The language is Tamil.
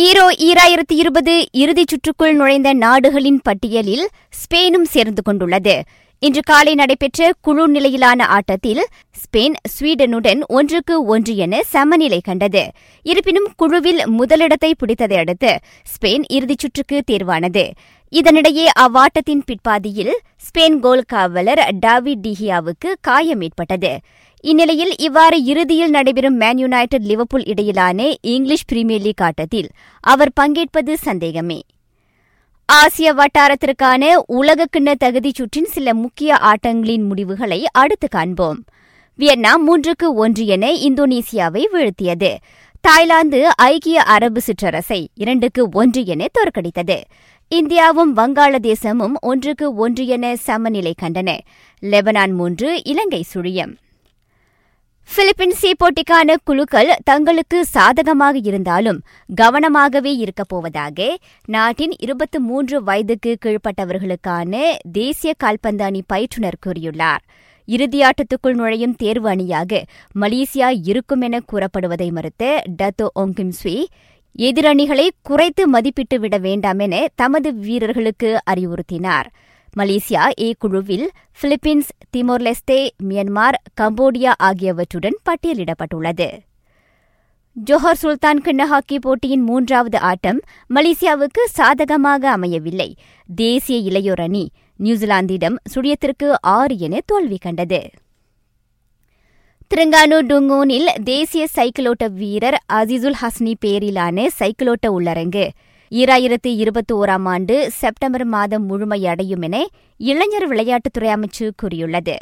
ஈரோ ஈராயிரத்தி இருபது இறுதிச் சுற்றுக்குள் நுழைந்த நாடுகளின் பட்டியலில் ஸ்பெயினும் சேர்ந்து கொண்டுள்ளது. இன்று காலை நடைபெற்ற குழு நிலையிலான ஆட்டத்தில் ஸ்பெயின் ஸ்வீடனுடன் ஒன்றுக்கு ஒன்று என சமநிலை கண்டது. இருப்பினும் குழுவில் முதலிடத்தை பிடித்ததை அடுத்து ஸ்பெயின் இறுதிச் சுற்றுக்கு தேர்வானது. இதனிடையே அவ்வாட்டத்தின் பிற்பாதியில் ஸ்பெயின் கோல் காவலர் டாவிட் டிஹியாவுக்கு காயம் ஏற்பட்டது. இந்நிலையில் இவ்வாறு இறுதியில் நடைபெறும் மேன் யுனைடெட் லிவர்பூல் இடையிலான இங்கிலீஷ் பிரீமியர் லீக் ஆட்டத்தில் அவர் பங்கேற்பது சந்தேகமே. ஆசிய வட்டாரத்திற்கான உலகக்கிண்ண தகுதிச் சுற்றின் சில முக்கிய ஆட்டங்களின் முடிவுகளை அடுத்து காண்போம். வியட்நாம் மூன்றுக்கு ஒன்று என இந்தோனேசியாவை வீழ்த்தியது. தாய்லாந்து ஐக்கிய அரபு சிற்றரசை இரண்டுக்கு ஒன்று என தோற்கடித்தது. இந்தியாவும் வங்காளதேசமும் ஒன்றுக்கு ஒன்று என சமநிலை கண்டன. லெபனான் மூன்று இலங்கை சுழியம். பிலிப்பீன்ஸ் சி போட்டிக்கான குழுக்கள் தங்களுக்கு சாதகமாக இருந்தாலும் கவனமாகவே இருக்கப் போவதாக நாட்டின் இருபத்தி மூன்று வயதுக்கு கீழ்ப்பட்டவர்களுக்கான தேசிய கால்பந்து அணி பயிற்றுநர் கூறியுள்ளார் இறுதியாட்டத்துக்குள் நுழையும் தேர்வு அணியாக மலேசியா இருக்கும் என கூறப்படுவதை மறுத்த டத்தோ ஒங்கிம்ஸ்வி எதிரணிகளை குறைத்து மதிப்பிட்டு விட வேண்டாம் என தமது வீரர்களுக்கு அறிவுறுத்தினார். மலேசியா ஏ குழுவில் பிலிப்பீன்ஸ் திமோர்லெஸ்தே மியன்மார் கம்போடியா ஆகியவற்றுடன் பட்டியலிடப்பட்டுள்ளது. ஜோஹர் சுல்தான் கிண்ண ஹாக்கி போட்டியின் மூன்றாவது ஆட்டம் மலேசியாவுக்கு சாதகமாக அமையவில்லை. தேசிய இளையோர் அணி நியூசிலாந்திடம் சுழியத்திற்கு ஆறு என தோல்வி கண்டது. திருங்கானு டுங்கோனில் தேசிய சைக்கிளோட்ட வீரர் அசிசுல் ஹஸ்னி பேரிலான சைக்கிளோட்ட உள்ளரங்கு ஈராயிரத்தி இருபத்தி ஓராம் ஆண்டு செப்டம்பர் மாதம் முழுமையடையும் என இளைஞர் விளையாட்டுத்துறை அமைச்சு கூறியுள்ளது.